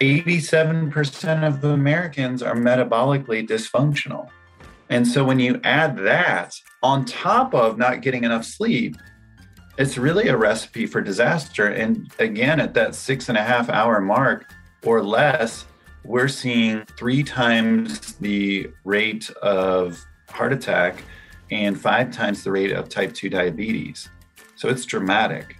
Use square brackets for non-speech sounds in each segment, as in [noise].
87% of Americans are metabolically dysfunctional. And so when you add that on top of not getting enough sleep, it's really a recipe for disaster. And again, at that six and a half hour mark or less, we're seeing three times the rate of heart attack and five times the rate of type 2 diabetes. So it's dramatic.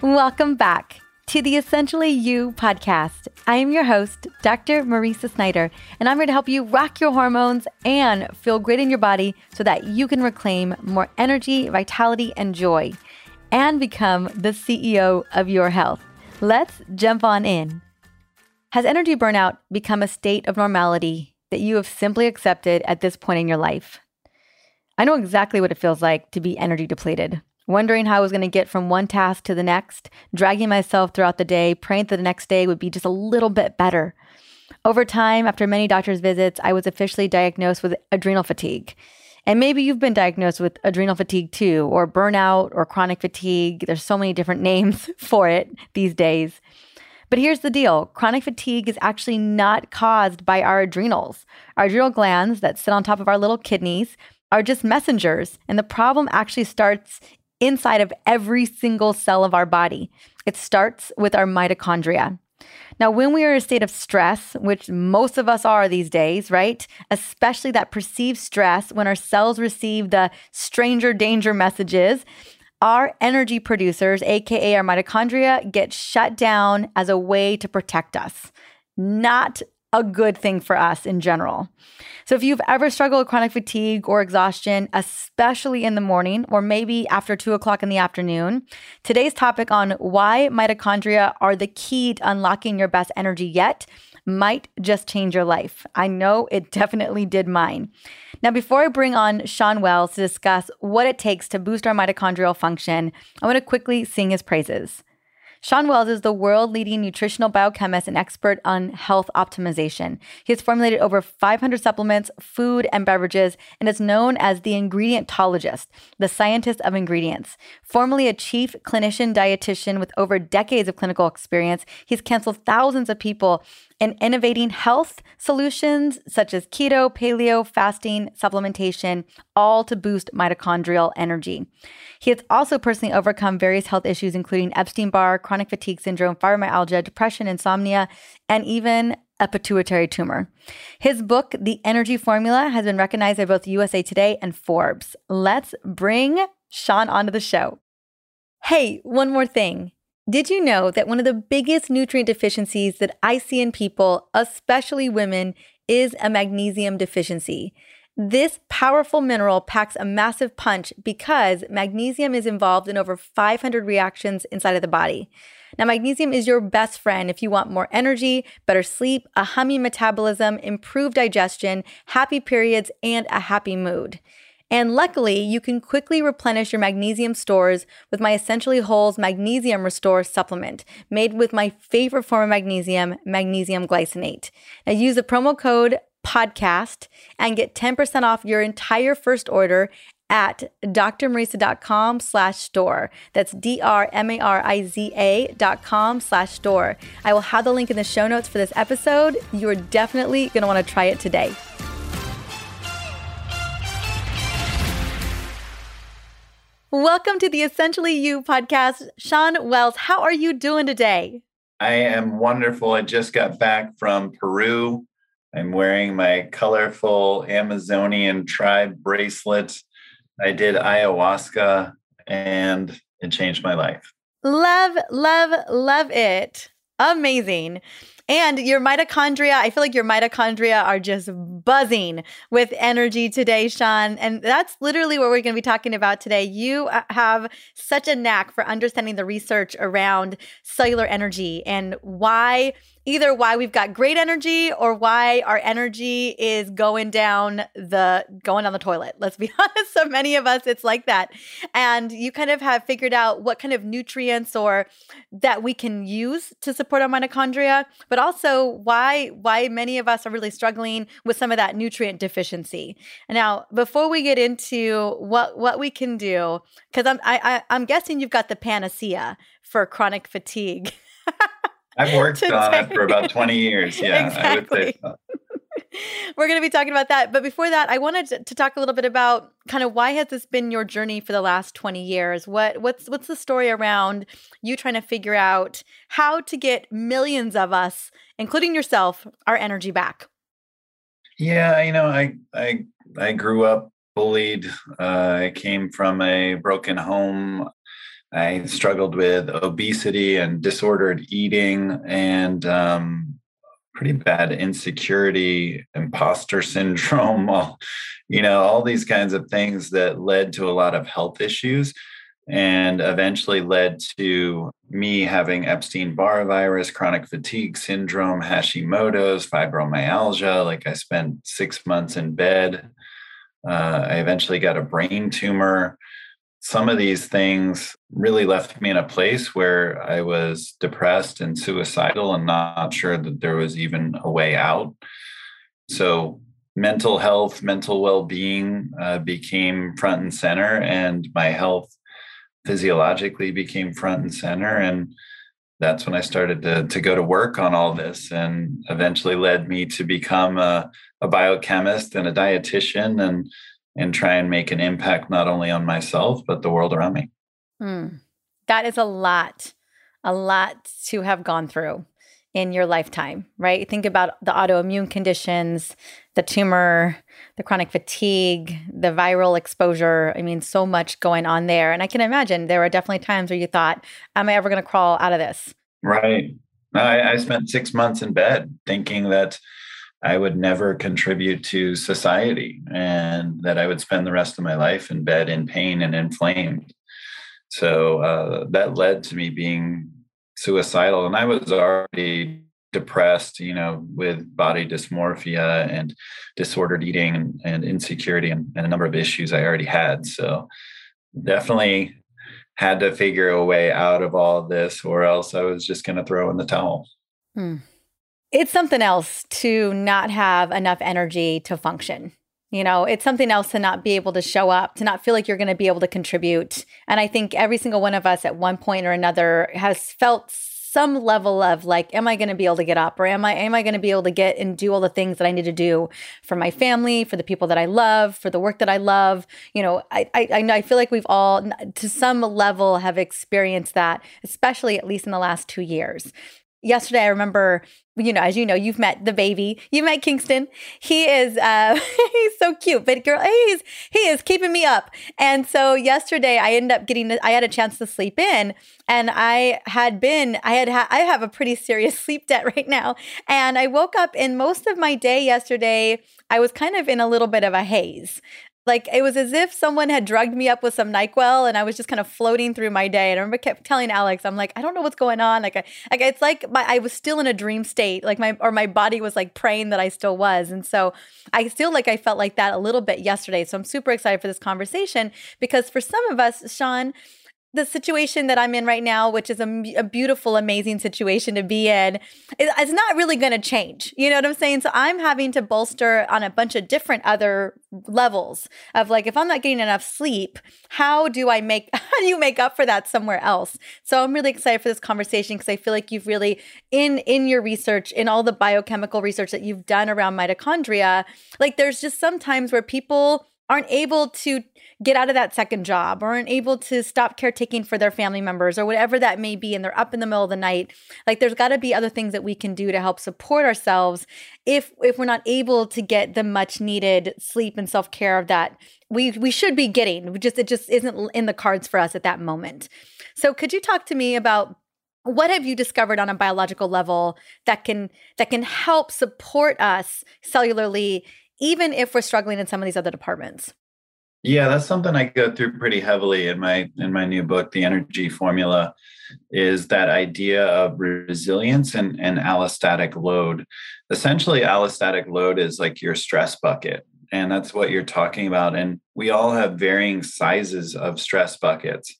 Welcome back to the Essentially You podcast. I am your host, Dr. Mariza Snyder, and I'm here to help you rock your hormones and feel great in your body so that you can reclaim more energy, vitality, and joy and become the CEO of your health. Let's jump on in. Has energy burnout become a state of normality that you have simply accepted at this point in your life? I know exactly what it feels like to be energy depleted wondering how I was going to get from one task to the next, dragging myself throughout the day, praying that the next day would be just a little bit better. Over time, after many doctor's visits, I was officially diagnosed with adrenal fatigue. And maybe you've been diagnosed with adrenal fatigue too, or burnout, or chronic fatigue. There's so many different [laughs] names for it these days. But here's the deal chronic fatigue is actually not caused by our adrenals. Our adrenal glands that sit on top of our little kidneys are just messengers. And the problem actually starts inside of every single cell of our body. It starts with our mitochondria. Now, when we are in a state of stress, which most of us are these days, right? Especially that perceived stress when our cells receive the stranger danger messages, our energy producers, aka our mitochondria, get shut down as a way to protect us, not a good thing for us in general. So, if you've ever struggled with chronic fatigue or exhaustion, especially in the morning or maybe after two o'clock in the afternoon, today's topic on why mitochondria are the key to unlocking your best energy yet might just change your life. I know it [laughs] definitely did mine. Now, before I bring on Shawn Wells to discuss what it takes to boost our mitochondrial function, I want to quickly sing his praises. Shawn Wells is the world leading nutritional biochemist and expert on health optimization. He has formulated over 500 supplements, food, and beverages, and is known as the ingredientologist, the scientist of ingredients. Formerly a chief clinician dietitian with over decades of clinical experience, he's counseled thousands of people and innovating health solutions such as keto, paleo, fasting, supplementation, all to boost mitochondrial energy. He has also personally overcome various health issues, including Epstein Barr, chronic fatigue syndrome, fibromyalgia, depression, insomnia, and even a pituitary tumor. His book, The Energy Formula, has been recognized by both USA Today and Forbes. Let's bring Shawn onto the show. Hey, one more thing. Did you know that one of the biggest nutrient deficiencies that I see in people, especially women, is a magnesium deficiency? This powerful mineral packs a massive punch because magnesium is involved in over 500 reactions inside of the body. Now, magnesium is your best friend if you want more energy, better sleep, a humming metabolism, improved digestion, happy periods, and a happy mood. And luckily, you can quickly replenish your magnesium stores with my Essentially Whole's Magnesium Restore supplement, made with my favorite form of magnesium, magnesium glycinate. Now use the promo code podcast and get 10% off your entire first order at drmariza.com slash store. That's D-R-M-A-R-I-Z-A dot com slash store. I will have the link in the show notes for this episode. You are definitely going to want to try it today. Welcome to the Essentially You podcast. Shawn Wells, how are you doing today? I am wonderful. I just got back from Peru. I'm wearing my colorful Amazonian tribe bracelet. I did ayahuasca and it changed my life. Love, love, love it. Amazing. And your mitochondria, I feel like your mitochondria are just buzzing with energy today, Shawn. And that's literally what we're going to be talking about today. You uh, have such a knack for understanding the research around cellular energy and why either why we've got great energy or why our energy is going down the going down the toilet. Let's be [laughs] honest, so many of us it's like that. And you kind of have figured out what kind of nutrients or that we can use to support our mitochondria, but also why why many of us are really struggling with some of that nutrient deficiency. Now, before we get into what what we can do, because I'm I, I I'm guessing you've got the panacea for chronic fatigue. [laughs] I've worked on it for about [laughs] 20 years. Yeah, exactly. So. [laughs] We're going to be talking about that. But before that, I wanted to, to, talk a little bit about kind of why has this been your journey for the last 20 years? What what's what's the story around you trying to figure out how to get millions of us, including yourself, our energy back? Yeah, you know, I I I grew up bullied. Uh, I came from a broken home. I struggled with obesity and disordered eating and um, pretty bad insecurity, imposter [laughs] syndrome, all, you know, all these kinds of things that led to a lot of health issues and eventually led to me having Epstein Barr virus, chronic fatigue syndrome, Hashimoto's, fibromyalgia. Like I spent six months in bed. Uh, I eventually got a brain tumor some of these things really left me in a place where I was depressed and suicidal and not sure that there was even a way out. So, mental health, mental well being uh, became front and center, and my health physiologically became front and center. And that's when I started to, to go to work on all this and eventually led me to become a, a biochemist and a dietitian and and try and make an impact not only on myself but the world around me. Mm. That is a lot, a lot to have gone through in your lifetime, right? Think about the autoimmune conditions, the tumor, the chronic fatigue, the viral exposure. I mean, so much going on there. And I can imagine there were definitely times where you thought, Am I ever going to crawl out of this? Right. I, I spent six months in bed thinking that I would never contribute to society and that I would spend the rest of my life in bed in pain and inflamed. So uh, that led to me being suicidal. And I was already depressed, you know, with body dysmorphia and disordered eating and, and insecurity and, and, a number of issues I already had. So definitely had to figure a way out of all this, or else I was just going to throw in the towel. Hmm it's something else to not have enough energy to function. You know, it's something else to not be able to show up, to not feel like you're going to be able to contribute. And I think every single one of us at one point or another has felt some level of like am i going to be able to get up or am i am i going to be able to get and do all the things that i need to do for my family for the people that i love for the work that i love you know i i, I feel like we've all to some level have experienced that especially at least in the last two years yesterday i remember you know, as you know, you've met the baby. You met Kingston. He is uh [laughs] he's so cute, but girl, he's he is keeping me up. And so yesterday I ended up getting I had a chance to sleep in and I had been I had ha- I have a pretty serious [laughs] sleep debt right now. And I woke up in most of my day yesterday I was kind of in a little bit of a haze. Like it was as if someone had drugged me up with some NyQuil and I was just kind of floating through my day. And I remember kept telling Alex, I'm like, I don't know what's going on. Like, I, like it's like my, I was still in a dream state, like my, or my body was like praying that I still was. And so I feel like I felt like that a little bit yesterday. So I'm super excited for this conversation because for some of us, Shawn, the situation that I'm in right now, which is a, a beautiful, amazing situation to be in, is, not really going to change. You know what I'm saying? So I'm having to bolster on a bunch of different other levels of like, if I'm not getting enough sleep, how do I make, [laughs] how do you make up for that somewhere else? So I'm really excited for this conversation because I feel like you've really, in, in your research, in all the biochemical research that you've done around mitochondria, like there's just sometimes where people aren't able to get out of that second job or aren't able to stop caretaking for their family members or whatever that may be and they're up in the middle of the night like there's got to be other things that we can do to help support ourselves if if we're not able to get the much needed sleep and self-care that we we should be getting. We just it just isn't in the cards for us at that moment. So could you talk to me about what have you discovered on a biological level that can that can help support us cellularly even if we're struggling in some of these other departments yeah, that's something I go through pretty heavily in my in my new book, The Energy Formula, is that idea of resilience and, and allostatic load. Essentially, allostatic load is like your stress bucket. And that's what you're talking about. And we all have varying sizes of stress buckets.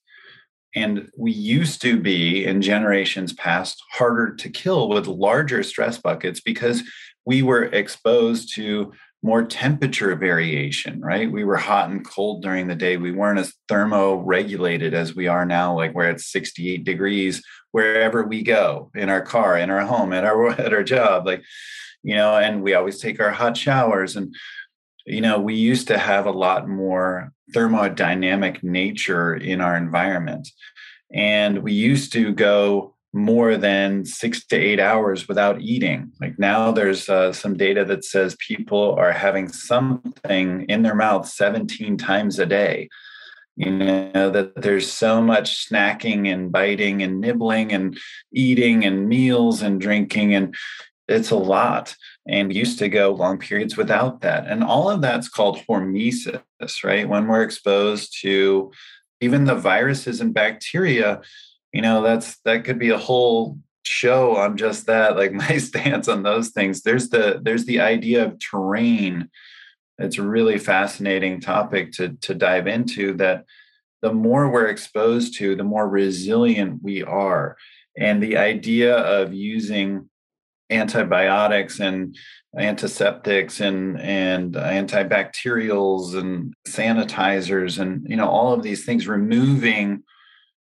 And we used to be in generations past harder to kill with larger stress buckets because we were exposed to more temperature variation, right? We were hot and cold during the day. We weren't as thermoregulated as we are now, like where it's 68 degrees wherever we go in our car, in our home, at our [laughs] at our job. Like, you know, and we always take our hot showers. And, you know, we used to have a lot more thermodynamic nature in our environment. And we used to go more than six to eight hours without eating. Like now, there's uh, some data that says people are having something in their mouth 17 times a day. You know, that there's so much snacking and biting and nibbling and eating and meals and drinking. And it's a lot. And used to go long periods without that. And all of that's called hormesis, right? When we're exposed to even the viruses and bacteria you know that's that could be a whole show on just that like [laughs] my stance on those things. There's the there's the idea of terrain. It's a really fascinating topic to to dive into that the more we're exposed to the more resilient we are. And the idea of using antibiotics and antiseptics and and antibacterials and sanitizers and you know all of these things removing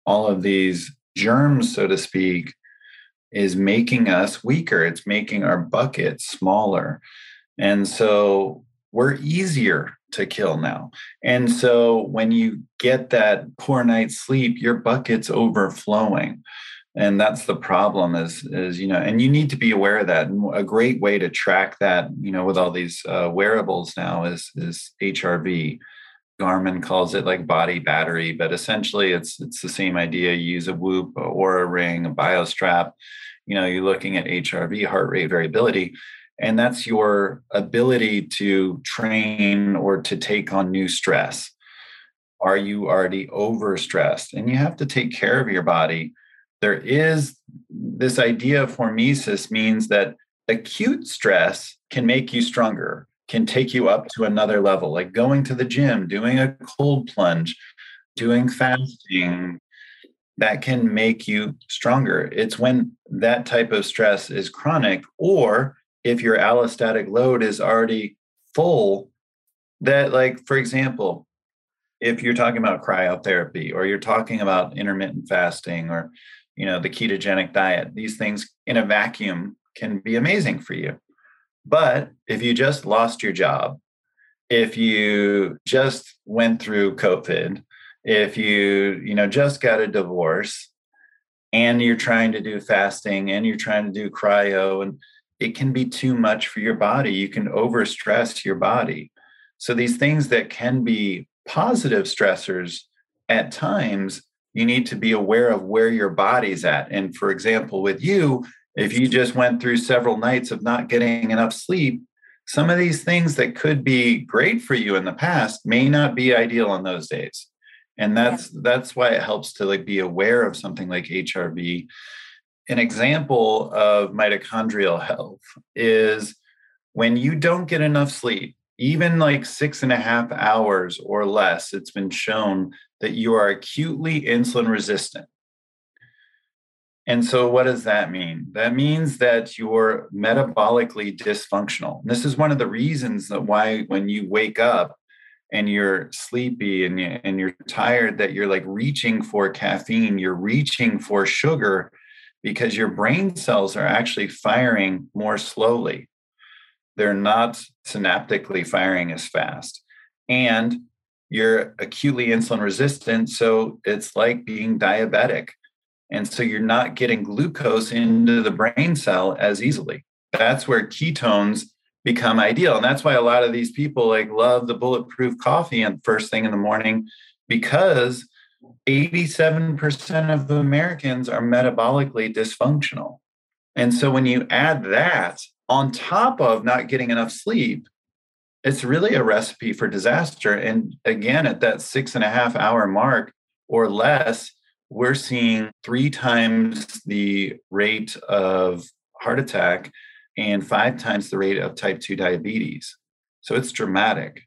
all of these germs, so to speak, is making us weaker. It's making our bucket smaller. And so we're easier to kill now. And so when you get that poor night's sleep, your bucket's overflowing. And that's the problem is, is, you know, and you need to be aware of that. And a great way to track that, you know, with all these uh, wearables now is, is HRV. Garmin calls it like body battery, but essentially it's it's the same idea. You use a Whoop or a ring, a BioStrap. You know, you're looking at HRV, heart rate variability, and that's your ability to train or to take on new stress. Are you already overstressed? And you have to take care of your body. There is this idea of hormesis means that acute stress can make you stronger can take you up to another level, like going to the gym, doing a cold plunge, doing fasting. That can make you stronger. It's when that type of stress is chronic, or if your allostatic load is already full, that, like, for example, if you're talking about cryotherapy or you're talking about intermittent fasting or you know the ketogenic diet these things in a vacuum can be amazing for you but if you just lost your job, if you just went through COVID, if you, you know, just got a divorce and you're trying to do fasting and you're trying to do cryo and it can be too much for your body. You can overstress your body. So these things that can be positive stressors at times, you need to be aware of where your body's at. And for example, with you, if you just went through several nights of not getting enough sleep, some of these things that could be great for you in the past may not be ideal in those days. And that's yeah. that's why it helps to like be aware of something like HRV. An example of mitochondrial health is when you don't get enough sleep, even like six and a half hours or less, it's been shown that you are acutely insulin resistant. And so, what does that mean? That means that you're metabolically dysfunctional. And this is one of the reasons that why, when you wake up and you're sleepy and, and you're tired, that you're like reaching for caffeine, you're reaching for sugar because your brain cells are actually firing more slowly. They're not synaptically firing as fast. And you're acutely insulin resistant. So, it's like being diabetic and so you're not getting glucose into the brain cell as easily. That's where ketones become ideal. And that's why a lot of these people like love the bulletproof coffee and first thing in the morning because 87% of Americans are metabolically dysfunctional. And so when you add that on top of not getting enough sleep, it's really a recipe for disaster. And again, at that six and a half hour mark or less, we're seeing three times the rate of heart attack and five times the rate of type 2 diabetes. So it's dramatic.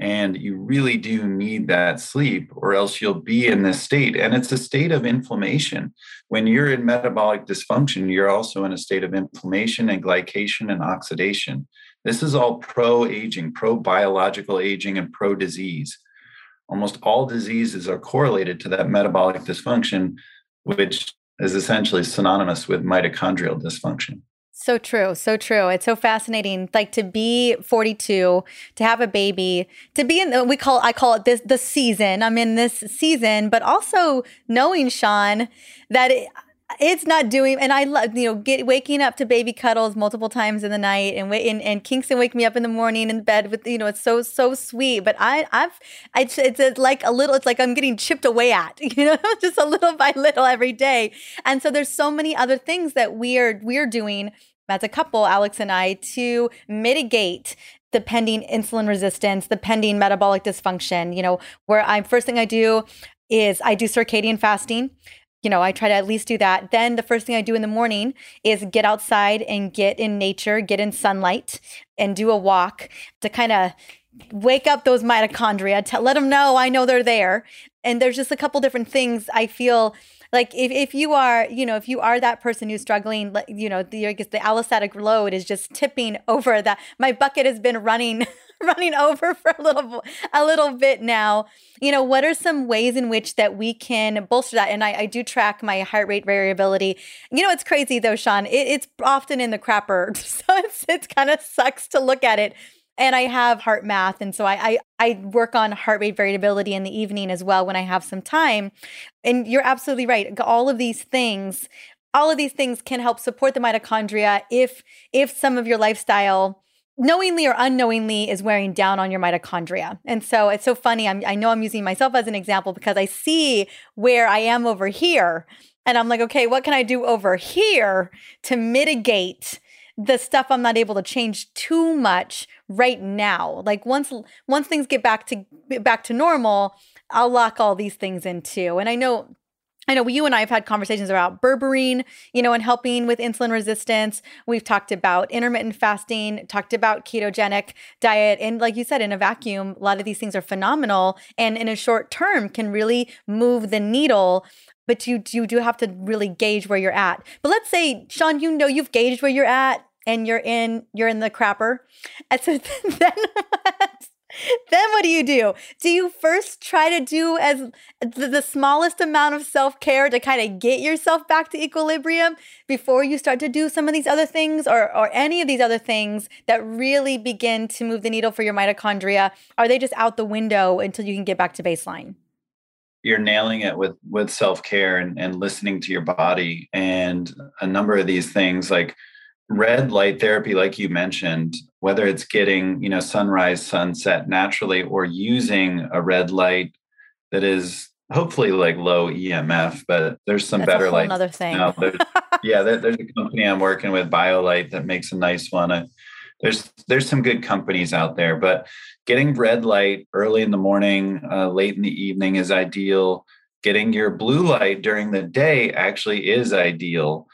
And you really do need that sleep, or else you'll be in this state. And it's a state of inflammation. When you're in metabolic dysfunction, you're also in a state of inflammation and glycation and oxidation. This is all pro aging, pro biological aging, and pro disease. Almost all diseases are correlated to that metabolic dysfunction, which is essentially synonymous with mitochondrial dysfunction. So true. So true. It's so fascinating. Like to be 42, to have a baby, to be in the, we call, I call it this, the season. I'm in this season, but also knowing Shawn that it, it's not doing and i love you know get waking up to baby cuddles multiple times in the night and and, and kingston wake me up in the morning in bed with you know it's so so sweet but i i've it's, it's like a little it's like i'm getting chipped away at [laughs] you know just a little by little every day. And so there's so many other things that we're we're doing as a couple alex and i to mitigate the pending insulin resistance the pending metabolic dysfunction you know where i'm first thing i do is I do circadian fasting you know, I try to at least do that. Then the first thing I do in the morning is get outside and get in nature, get in sunlight, and do a walk to kind of wake up those mitochondria, to let them know I know they're there. And there's just a couple different things I feel like if, if you are you know if you are that person who's struggling you know the, I guess the allostatic load is just tipping [laughs] over that my bucket has been running [laughs] running over for a little a little bit now. You know what are some ways in which that we can bolster that? And i, I do track my heart rate variability. You know it's crazy though shawn it, it's often in the crapper. [laughs] So it's it's kind of sucks to look at it and I have heart math. and so I, I I work on heart rate variability in the evening as well when I have some time. And you're absolutely right. All of these things, all of these things can help support the mitochondria if if some of your lifestyle knowingly or unknowingly is wearing down on your mitochondria. And so it's so funny. I'm, I know I'm using myself as an example because I see where I am over here. And I'm like, okay, what can I do over here to mitigate the stuff I'm not able to change too much right now. Like once once things get back to back to normal, I'll lock all these things in too. And I know I know you and I have had conversations about berberine, you know, and helping with insulin resistance. We've talked about intermittent fasting, talked about ketogenic diet. And like you said, in a vacuum, a lot of these things are phenomenal and in a short term can really move the needle but you, you do have to really gauge where you're at. But let's say, Shawn, you know you've gauged where you're at and you're in you're in the crapper. And so [laughs] then what? then what do you do? Do you first try to do as the, the smallest amount of self care to kind of get yourself back to equilibrium before you start to do some of these other things or, or any of these other things that really begin to move the needle for your mitochondria? Are they just out the window until you can get back to baseline? You're nailing it with with self care and, and listening to your body and a number of these things like red light therapy like you mentioned whether it's getting you know sunrise sunset naturally or using a red light that is hopefully like low emf but there's some That's better lights another thing. [laughs] yeah there, there's a company i'm working with biolight that makes a nice one. I, there's there's some good companies out there but getting red light early in the morning uh, late in the evening is ideal. Getting your blue light during the day actually is ideal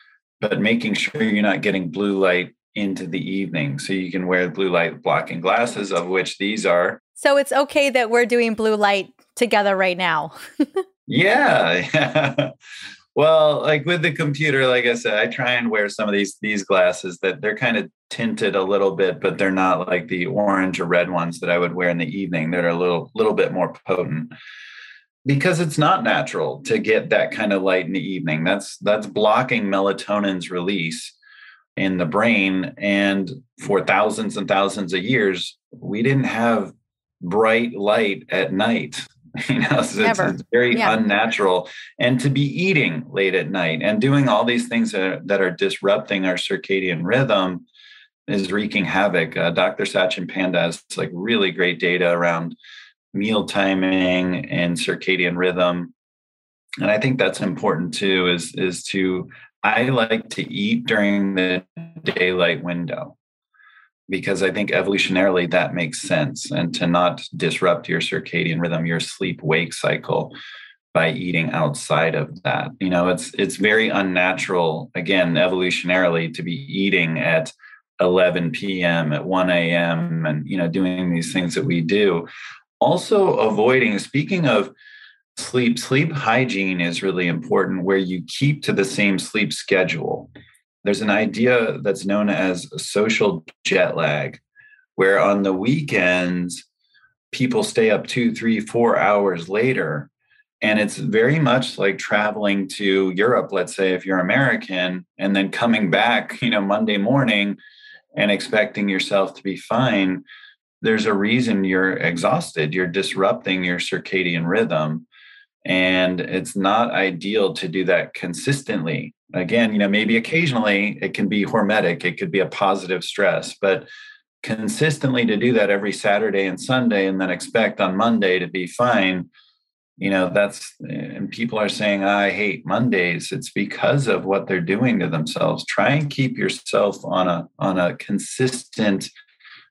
but making sure you're not getting blue light into the evening. So you can wear blue light blocking glasses, of which these are. So it's okay that we're doing blue light together right now. [laughs] yeah. yeah. [laughs] Well, like with the computer, like I said, I try and wear some of these these glasses that they're kind of tinted a little bit, but they're not like the orange or red ones that I would wear in the evening. That are a little little bit more potent because it's not natural to get that kind of light in the evening. That's that's blocking melatonin's release in the brain and for thousands and thousands of years we didn't have bright light at night. [laughs] You know so it's, it's, very yeah. unnatural. And to be eating late at night and doing all these things that are, that are disrupting our circadian rhythm is wreaking havoc. Uh, dr satchin panda has like really great data around meal timing and circadian rhythm and i think that's important too is is to i like to eat during the daylight window because i think evolutionarily that makes sense and to not disrupt your circadian rhythm your sleep wake cycle by eating outside of that you know it's it's very unnatural again evolutionarily to be eating at 11 p.m. at 1 a.m. and you know doing these things that we do. Also avoiding speaking of sleep sleep hygiene is really important where you keep to the same sleep schedule. There's an idea that's known as social jet lag where on the weekends people stay up two three four hours later and it's very much like traveling to Europe, let's say, if you're American, and then coming back, you know, Monday morning and expecting yourself to be fine. There's a reason you're exhausted. You're disrupting your circadian rhythm. And it's not ideal to do that consistently. Again, you know, maybe occasionally it can be hormetic, it could be a positive stress, but consistently to do that every Saturday and Sunday and then expect on Monday to be fine you know that's and people are saying i hate mondays it's because of what they're doing to themselves try and keep yourself on a on a consistent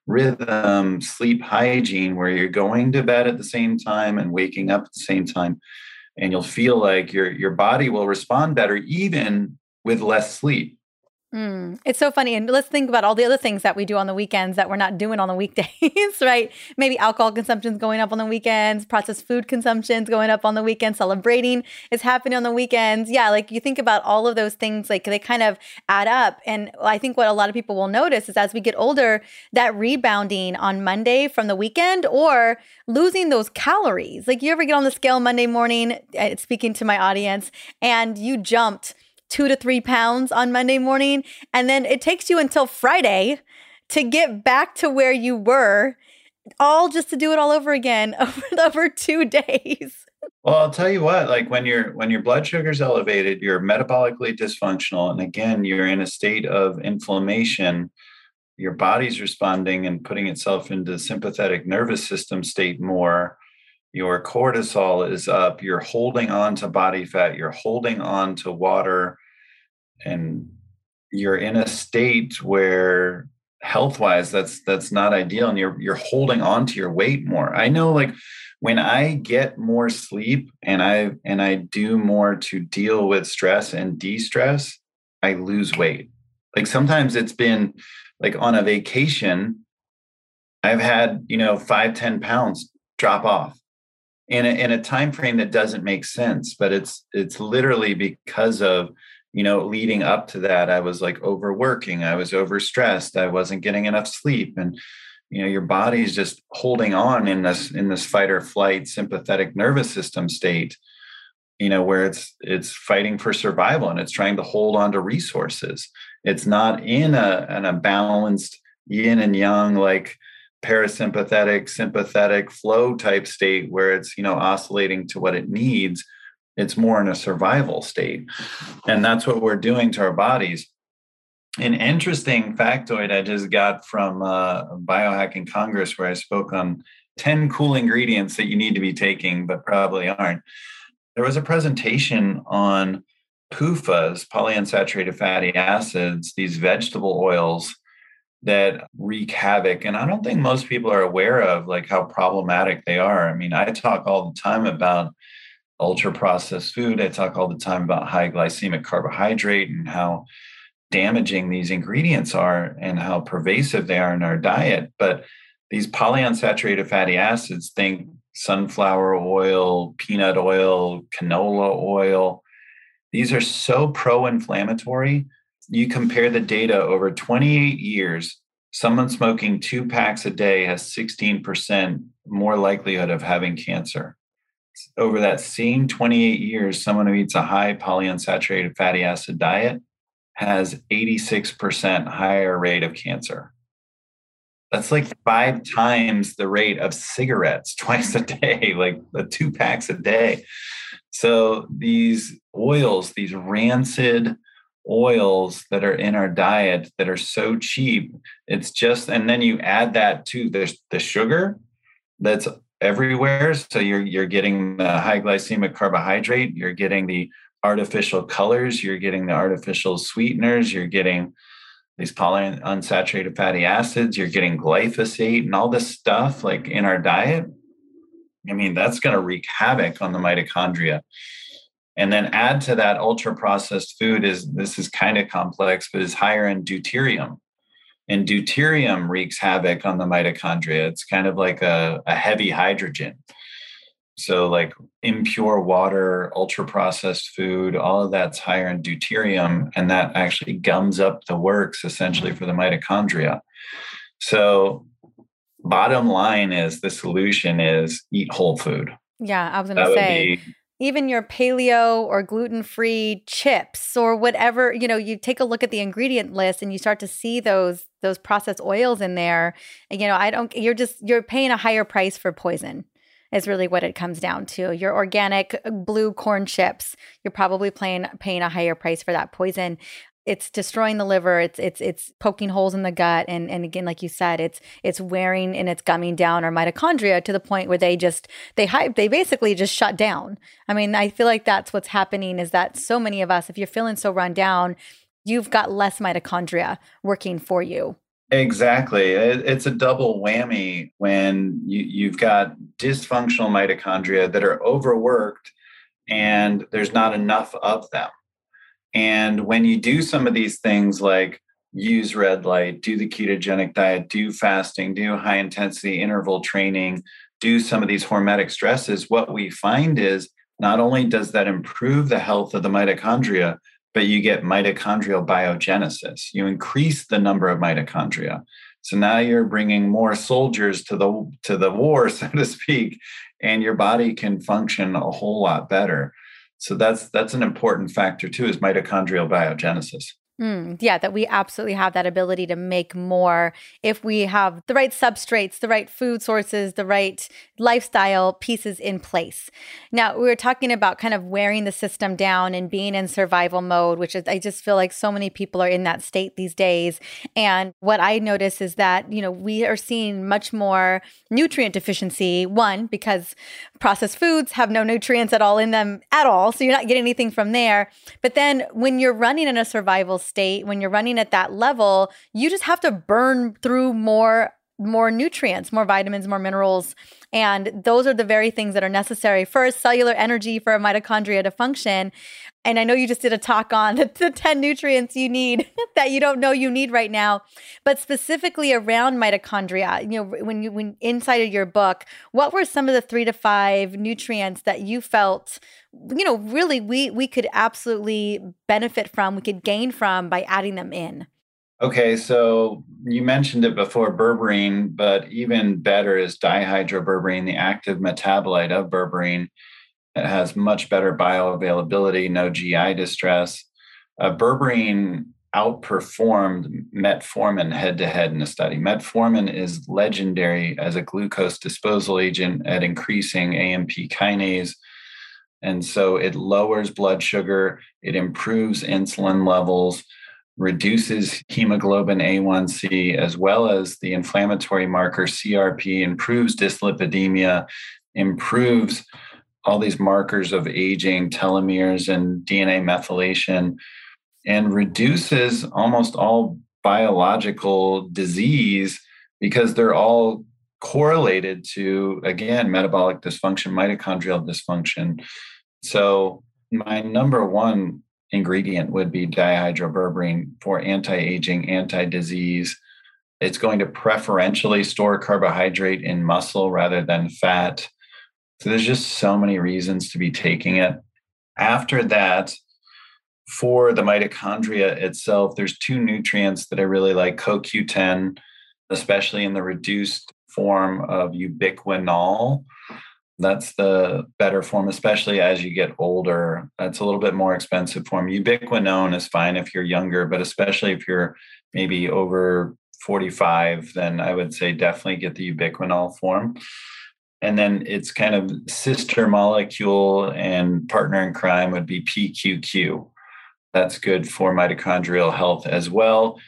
rhythm sleep hygiene where you're going to bed at the same time and waking up at the same time and you'll feel like your your body will respond better even with less sleep Mm, it's so funny. And let's think about all the other things that we do on the weekends that we're not doing on the [laughs] weekdays, right? Maybe alcohol consumption's going up on the weekends, processed food consumption's going up on the weekends, celebrating is happening on the weekends. Yeah, like you think about all of those things, like they kind of add up. And I think what a lot of people will notice is as we get older, that rebounding on Monday from the weekend or losing those calories. Like you ever get on the scale Monday morning, uh, speaking to my audience, and you jumped two to three pounds on Monday morning. And then it takes you until Friday to get back to where you were, all just to do it all over again [laughs] over, over two days. Well, I'll tell you what, like when your when your blood sugar's elevated, you're metabolically dysfunctional. And again, you're in a state of inflammation. Your body's responding and putting itself into sympathetic nervous system state more your cortisol is up you're holding on to body fat you're holding on to water and you're in a state where health wise that's that's not ideal and you're you're holding on to your weight more. I know like when i get more sleep and i and i do more to deal with stress and de-stress i lose weight. Like sometimes it's been like on a vacation i've had you know five ten pounds drop off in a, in a time frame that doesn't make sense but it's it's literally because of you know leading up to that i was like overworking i was overstressed i wasn't getting enough sleep and you know your body's just holding on in this in this fight or flight sympathetic nervous system state you know where it's it's fighting for survival and it's trying to hold on to resources. It's not in a in a balanced yin and yang like parasympathetic sympathetic flow type state where it's you know oscillating to what it needs it's more in a survival state. And that's what we're doing to our bodies. An interesting factoid I just got from uh, Biohacking Congress, where I spoke on 10 cool ingredients that you need to be taking, but probably aren't. There was a presentation on PUFAs, polyunsaturated fatty acids, these vegetable oils that wreak havoc. And I don't think most people are aware of like how problematic they are. I mean, I talk all the time about ultra processed food. I talk all the time about high glycemic carbohydrate and how damaging these ingredients are and how pervasive they are in our diet. But these polyunsaturated fatty acids, think sunflower oil, peanut oil, canola oil, these are so pro inflammatory. You compare the data over 28 years, someone smoking two packs a day has 16% more likelihood of having cancer over that same 28 years, someone who eats a high polyunsaturated fatty acid diet has 86% higher rate of cancer. That's like five times the rate of cigarettes [laughs] twice a day, like the two packs a day. So these oils, these rancid oils that are in our diet that are so cheap, it's just, and then you add that to the, the sugar that's everywhere. So you're you're getting the high glycemic carbohydrate, you're getting the artificial colors, you're getting the artificial sweeteners, you're getting these polyunsaturated fatty acids, you're getting glyphosate and all this stuff like in our diet. I mean, that's going to wreak havoc on the mitochondria. And then add to that ultra processed food is this is kind of complex, but is higher in deuterium. And deuterium wreaks havoc on the mitochondria. It's kind of like a, a heavy hydrogen. So, like impure water, ultra processed food, all of that's higher in deuterium, and that actually gums up the works essentially for the mitochondria. So, bottom line is the solution is eat whole food. Yeah, I was going to say. Be, even your paleo or gluten-free chips or whatever, you know, you take a look at the ingredient list and you start to see those those processed oils in there. And you know, I don't you're just you're paying a higher price for poison is really what it comes down to. Your organic uh, blue corn chips, you're probably paying paying a higher price for that poison it's destroying the liver it's it's it's poking holes in the gut and and again like you said it's it's wearing and it's gumming down our mitochondria to the point where they just they hype they basically just shut down i mean i feel like that's what's happening is that so many of us if you're feeling so run down you've got less mitochondria working for you Exactly. It's a double whammy when you, you've got dysfunctional mitochondria that are overworked and there's not enough of them. And when you do some of these things like use red light, do the ketogenic diet, do fasting, do high intensity interval training, do some of these hormetic stresses, what we find is not only does that improve the health of the mitochondria, but you get mitochondrial biogenesis. You increase the number of mitochondria. So now you're bringing more soldiers to the to the war, [laughs] so to speak, and your body can function a whole lot better. So that's that's an important factor too is mitochondrial biogenesis. Mm, yeah, that we absolutely have that ability to make more if we have the right substrates, the right food sources, the right lifestyle pieces in place. Now, we were talking about kind of wearing the system down and being in survival mode, which is, I just feel like so many people are in that state these days. And what I notice is that, you know, we are seeing much more nutrient deficiency. One, because processed foods have no nutrients at all in them at all. So you're not getting anything from there. But then when you're running in a survival state, when you're running at that level, you just have to burn through more more nutrients, more vitamins, more minerals. And those are the very things that are necessary for cellular energy for a mitochondria to function. And I know you just did a talk on [laughs] the, the 10 nutrients you need [laughs] that you don't know you need right now, but specifically around mitochondria, you know, when you when inside of your book, what were some of the 3 to 5 nutrients that you felt you know, really we we could absolutely benefit from, we could gain from by adding them in. Okay, so you mentioned it before berberine, but even better is dihydroberberine, the active metabolite of berberine. It has much better bioavailability, no GI distress. Uh, berberine outperformed metformin head to head in a study. Metformin is legendary as a glucose disposal agent at increasing AMP kinase and so it lowers blood sugar, it improves insulin levels, reduces hemoglobin A1C, as well as the inflammatory marker CRP, improves dyslipidemia, improves all these markers of aging, telomeres, and DNA methylation, and reduces almost all biological disease because they're all correlated to, again, metabolic dysfunction, mitochondrial dysfunction. So, my number one ingredient would be dihydroberberine for anti aging, anti disease. It's going to preferentially store carbohydrate in muscle rather than fat. So, there's just so many reasons to be taking it. After that, for the mitochondria itself, there's two nutrients that I really like CoQ10, especially in the reduced form of ubiquinol that's the better form, especially as you get older. That's a little bit more expensive form. Ubiquinone is fine if you're younger, but especially if you're maybe over 45, then I would say definitely get the ubiquinol form. And then its kind of sister molecule and partner in crime would be PQQ. That's good for mitochondrial health as well.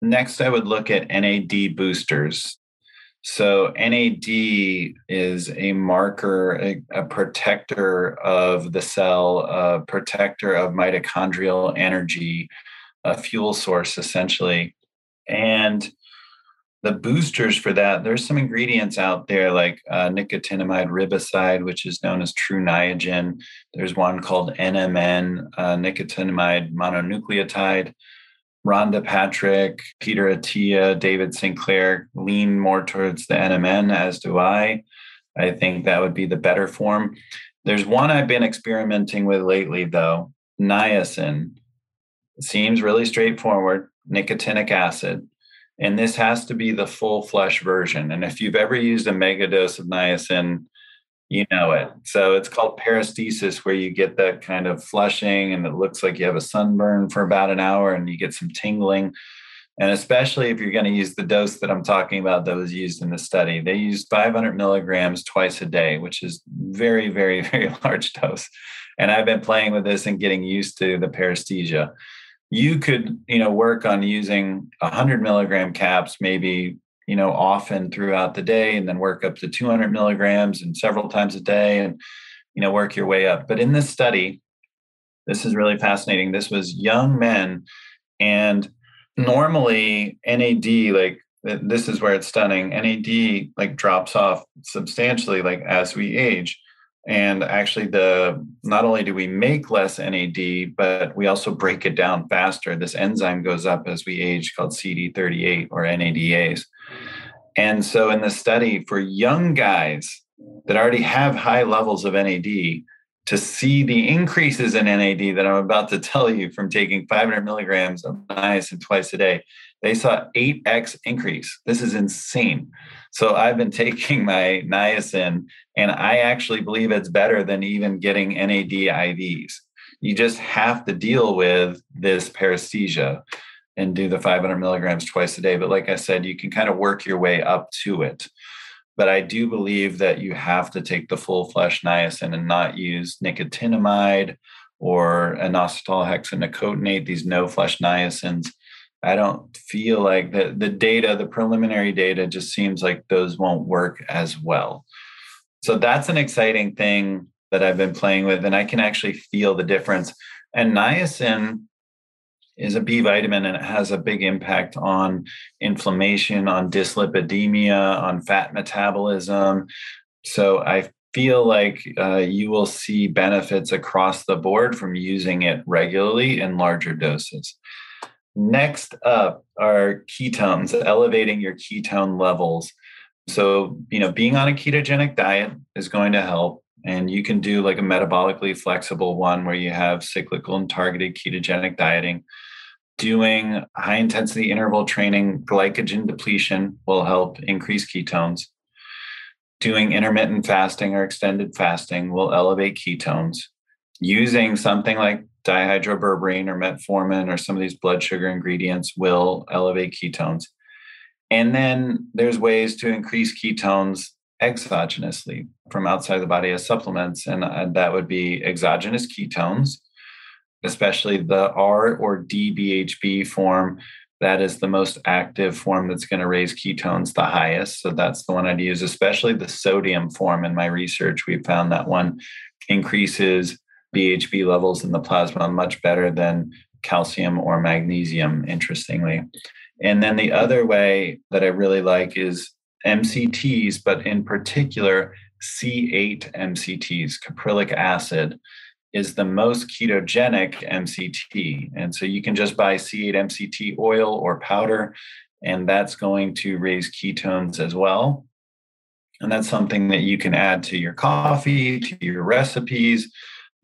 Next, I would look at NAD boosters. So NAD is a marker, a, a, protector of the cell, a protector of mitochondrial energy, a fuel source essentially. And the boosters for that, there's some ingredients out there like uh, nicotinamide riboside, which is known as Tru Niagen. There's one called NMN, uh, nicotinamide mononucleotide. Rhonda Patrick, Peter Attia, David Sinclair lean more towards the NMN, as do I. I think that would be the better form. There's one I've been experimenting with lately, though niacin. Seems really straightforward nicotinic acid. And this has to be the full flush version. And if you've ever used a mega dose of niacin, you know it. So it's called paresthesia, where you get that kind of flushing and it looks like you have a sunburn for about an hour and you get some tingling. And especially if you're going to use the dose that I'm talking about that was used in the study, they used 500 milligrams twice a day, which is very, very, [laughs] very large dose. And I've been playing with this and getting used to the paresthesia. You could, you know, work on using 100 milligram caps, maybe you know, often throughout the day and then work up to 200 milligrams and several times a day and, you know, work your way up. But in this study, this is really fascinating. This was young men and normally NAD, like this is where it's stunning. NAD like drops off substantially like as we age. And actually, the not only do we make less NAD, but we also break it down faster. This enzyme goes up as we age called CD38 or NADase. And so, in the study for young guys that already have high levels of NAD, to see the increases in NAD that I'm about to tell you from taking 500 milligrams of niacin twice a day, they saw 8x increase. This is insane. So I've been [laughs] taking my niacin, and I actually believe it's better than even getting NAD IVs. You just have to deal with this paresthesia and do the 500 milligrams twice a day. But like I said, you can kind of work your way up to it. But I do believe that you have to take the full flush niacin and not use nicotinamide or inositol hexanicotinate, these no flush niacins. I don't feel like the, the data, the preliminary data just seems like those won't work as well. So that's an exciting thing that I've been playing with, and I can actually feel the difference. And niacin is a B vitamin and it has a big impact on inflammation, on dyslipidemia, on fat metabolism. So I feel like uh, you will see benefits across the board from using it regularly in larger doses. Next up are ketones, elevating your ketone levels. So, you know, being on a ketogenic diet is going to help. And you can do like a metabolically flexible one where you have cyclical and targeted ketogenic dieting doing high intensity interval training, glycogen depletion will help increase ketones. Doing intermittent fasting or extended fasting will elevate ketones. Using something like dihydroberberine or metformin or some of these blood sugar ingredients will elevate ketones. And then there's ways to increase ketones exogenously from outside the body as supplements, and uh, that would be exogenous ketones, especially the R or DBHB form. That is the most active form that's going to raise ketones the highest. So that's the one I'd use, especially the sodium form. In my research, we found that one increases BHB levels in the plasma much better than calcium or magnesium, interestingly. And then the other way that I really like is MCTs, but in particular, C8 MCTs, caprylic acid is the most ketogenic MCT. And so you can just buy C8 MCT oil or powder, and that's going to raise ketones as well. And that's something that you can add to your coffee, to your recipes,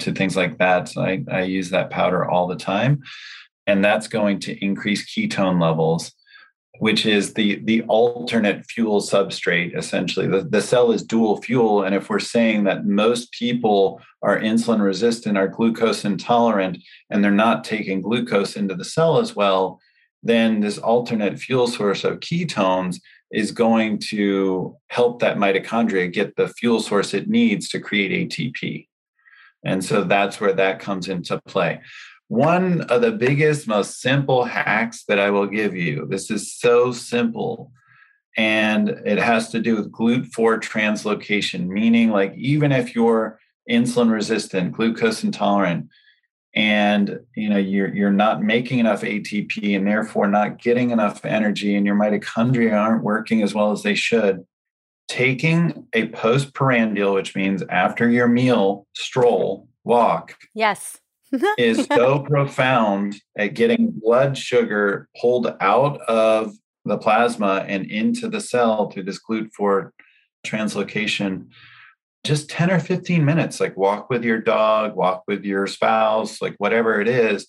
to things like that. So I, I use that powder all the time. And that's going to increase ketone levels which is the the alternate fuel substrate essentially. The, the cell is dual fuel and if we're saying that most people are insulin resistant are glucose intolerant and they're not taking glucose into the cell as well then this alternate fuel source of ketones is going to help that mitochondria get the fuel source it needs to create ATP and so that's where that comes into play one of the biggest, most simple hacks that I will give you. This is so simple. And it has to do with GLUT4 translocation, meaning like even if you're insulin resistant, glucose intolerant, and you know you're you're not making enough ATP and therefore not getting enough energy and your mitochondria aren't working as well as they should taking a postprandial which means after your meal stroll walk yes is so [laughs] profound at getting blood sugar pulled out of the plasma and into the cell through this GLUT4 translocation. Just 10 or 15 minutes like walk with your dog walk with your spouse like whatever it is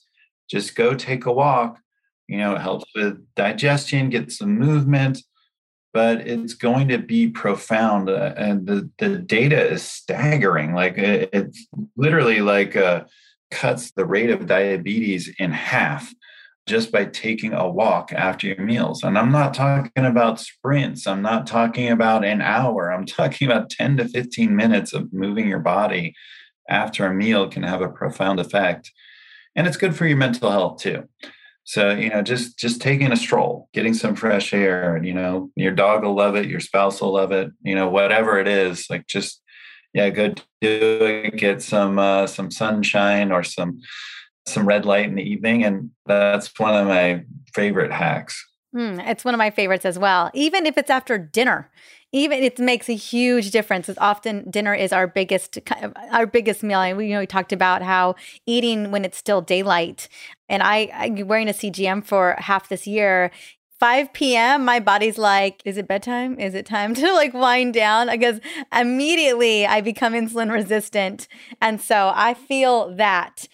just go take a walk. You know it helps with digestion get some movement but it's going to be profound uh, and the, the data is staggering. Like it, it's literally like uh, cuts the rate of diabetes in half just by taking a walk after your meals. And I'm not talking about sprints. I'm not talking about an hour. I'm [laughs] talking about 10 to 15 minutes of moving your body after a meal can have a profound effect. And it's good for your mental health too. So, you know, just just taking a stroll, getting some fresh air, and you know, your dog will love it, your spouse will love it, you know, whatever it is, like just yeah, go do it, get some uh some sunshine or some some red light in the evening. And that's one of my favorite hacks. Mm, it's one of my favorites as well. Even if it's after dinner, even it makes a huge difference. It's often dinner is our biggest our biggest meal. And we you know we talked about how eating when it's still daylight. And I I'm wearing a CGM for half this year. 5 p.m. my body's like, is it bedtime? Is it time [laughs] to like wind down? Because immediately I become insulin resistant. And so I feel that.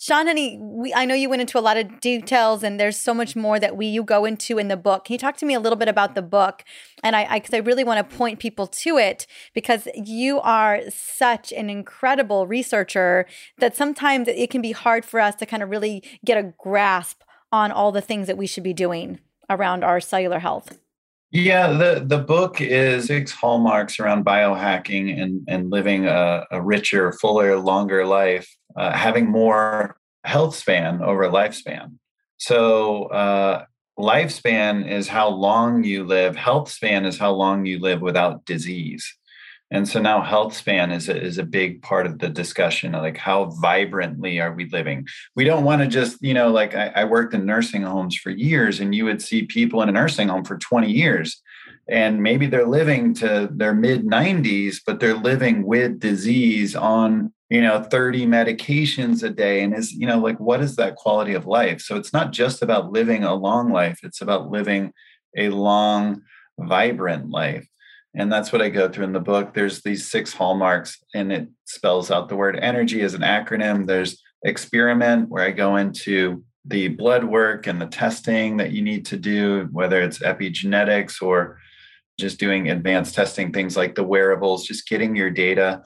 Shawn, honey, we, I know you went into a lot of details, and there's so much more that we you go into in the book. Can you talk to me a little bit about the book? And I, I, I really want to point people to it because you are such an incredible researcher that sometimes it can be hard for us to kind of really get a grasp on all the things that we should be doing around our cellular health. Yeah, the, the book is six hallmarks around biohacking and, and living a, a richer, fuller, longer life, uh, having more health span over lifespan. So, uh, lifespan is how long you live, health span is how long you live without disease. And so now health span is a, is a big part of the discussion. Like how vibrantly are we living? We don't want to just, you know, like I, I, worked in nursing homes for years and you would see people in a nursing home for 20 years and maybe they're living to their mid 90s, but they're living with disease on, you know, 30 medications a day. And is, you know, like what is that quality of life? So it's not just about living a long life, it's about living a long, vibrant life and that's what I go through in the book. There's these six hallmarks, and it spells out the word energy as an acronym. There's experiment, where I go into the blood work and the testing that you need to do, whether it's epigenetics or just doing advanced testing, things like the wearables, just getting your data.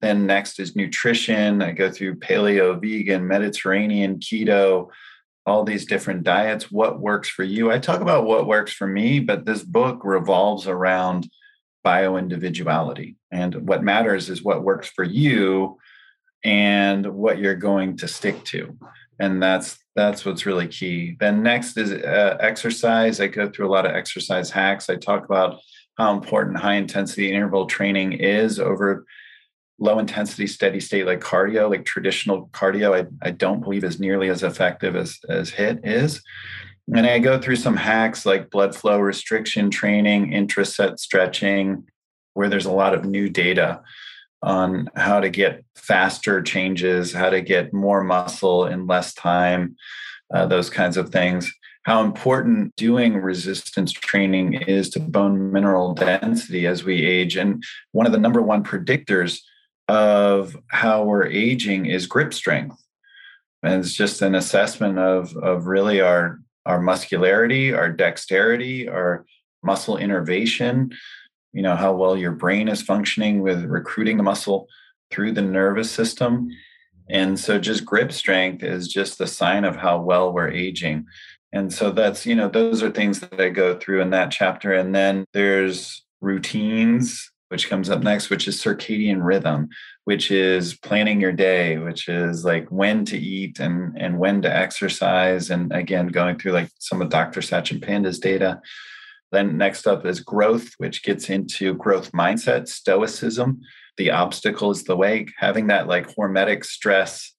Then next is nutrition. I go through paleo, vegan, Mediterranean, keto, all these different diets. What works for you? I talk about what works for me, but this book revolves around bio individuality. And what matters is what works for you and what you're going to stick to. And that's that's what's really key. Then next is uh, exercise. I go through a lot of exercise hacks. I talk about how important high intensity interval training is over low intensity steady state like cardio like traditional cardio I, I don't believe is nearly as effective as as HIIT is and I go through some hacks like blood flow restriction training, intraset stretching, where there's a lot of new data on how to get faster changes, how to get more muscle in less time, uh, those kinds of things. How important doing resistance training is to bone mineral density as we age. And one of the number one predictors of how we're aging is grip strength. And it's just an assessment of, of really our our muscularity, our dexterity, our muscle innervation, you know, how well your brain is functioning with recruiting the muscle through the nervous system. And so just grip strength is just a sign of how well we're aging. And so that's, you know, those are things that I go through in that chapter. And then there's routines which comes up next, which is circadian rhythm, which is planning your day, which is like when to eat and, and when to exercise. And again, going through like some of Dr. Satchin Panda's data. Then next up is growth, which gets into growth mindset, stoicism. The obstacle is the way, having that like hormetic stress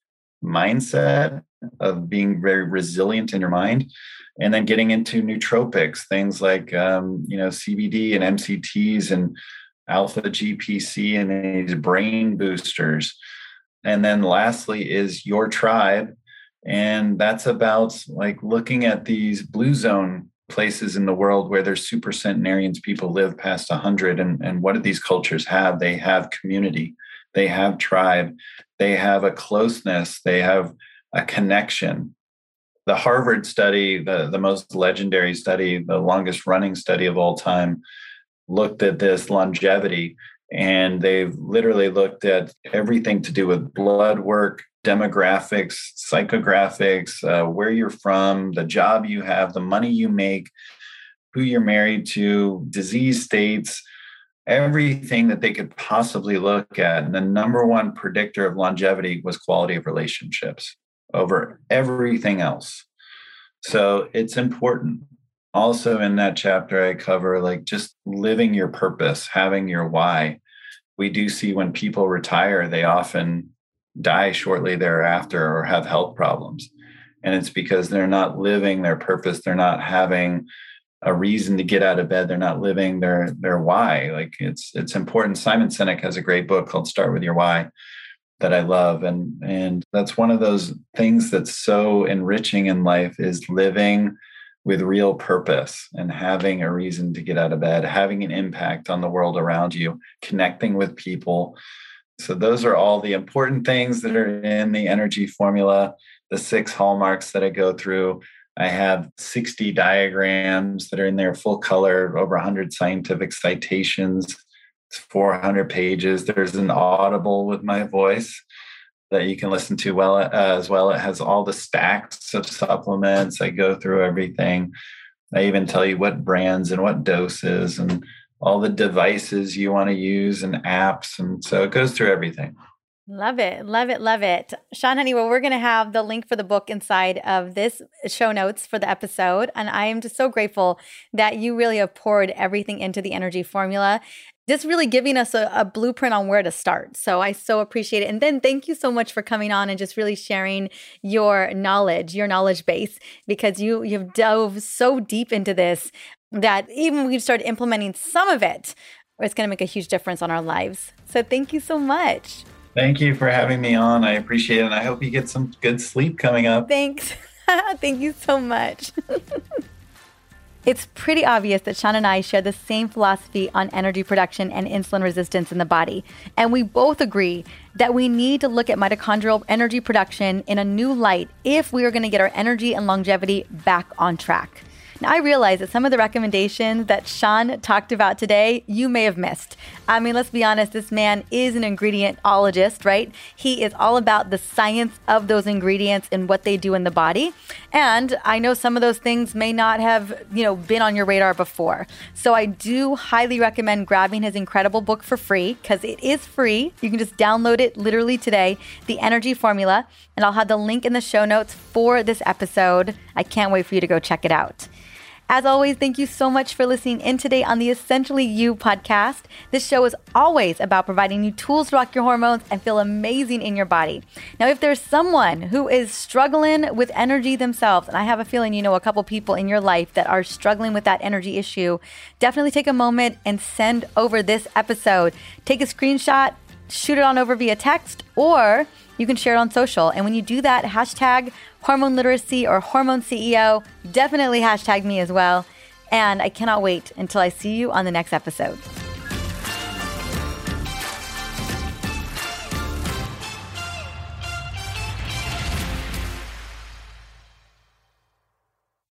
mindset of being very resilient in your mind and then getting into nootropics things like um, you know cbd and mcts and alpha GPC and these brain boosters. And then lastly is Your Tribe. And that's about like looking at these blue zone places in the world where there's super centenarians people live past 100 and, and what do these cultures have? They have community. They have tribe. They have a closeness. They have a connection. The harvard study the, the most legendary study the longest running study of all time looked at this longevity and they've literally looked at everything to do with blood work demographics, psychographics, uh, where you're from, the job you have, the money you make, who you're married to, disease states, everything that they could possibly look at. And the number one predictor of longevity was quality of relationships over everything else. So it's important. Also, in that chapter, I cover like just living your purpose, having your why. We do see when people retire, they often die shortly thereafter or have health problems. And it's because they're not living their purpose. They're not having a reason to get out of bed. They're not living their their why. Like it's it's important. Simon Sinek has a great book called Start with Your Why that I love. And and that's one of those things that's so enriching in life is living with real purpose and having a reason to get out of bed, having an impact on the world around you, connecting with people so, those are all the important things that are in the energy formula, the six hallmarks that I go through. I have 60 diagrams that are in there, full color, over 100 scientific citations. It's 400 pages. There's an audible with my voice that you can listen to well uh, as well. It has all the stacks of supplements. I go through everything. I even tell you what brands and what doses and all the devices you want to use and apps. And so it goes through everything. Love it. Love it. Love it. Shawn Honey, well, we're going to have the link for the book inside of this show notes for the episode. And I am just so grateful that you really have poured everything into the energy formula. Just really giving us a, a blueprint on where to start. So I so appreciate it. And then thank you so much for coming on and just really sharing your knowledge, your knowledge base, because you you've dove so deep into this that even we start implementing some of it, it's going to make a huge difference on our lives. So thank you so much. Thank you for having me on. I appreciate it. And I hope you get some good sleep coming up. Thanks. [laughs] thank you so much. [laughs] it's pretty obvious that Shawn and I share the same philosophy on energy production and insulin resistance in the body. And we both agree that we need to look at mitochondrial energy production in a new light if we are going to get our energy and longevity back on track. Now, I realize that some of the recommendations that Shawn talked about today, you may have missed. I mean, let's be honest, this man is an ingredientologist, right? He is all about the science of those ingredients and what they do in the body. And I know some of those things may not have, you know, been on your radar before. So I do highly recommend grabbing his incredible book for free because it is free. You can just download it literally today, The Energy Formula, and I'll have the link in the show notes for this episode. I can't wait for you to go check it out. As always, thank you so much for listening in today on the Essentially You podcast. This show is always about providing you tools to rock your hormones and feel amazing in your body. Now, if there's someone who is struggling with energy themselves, and I have a feeling you know a couple people in your life that are struggling with that energy issue, definitely take a moment and send over this episode. Take a screenshot, shoot it on over via text, or you can share it on social. And when you do that, hashtag hormone literacy or hormone CEO, definitely hashtag me as well. And I cannot wait until I see you on the next episode.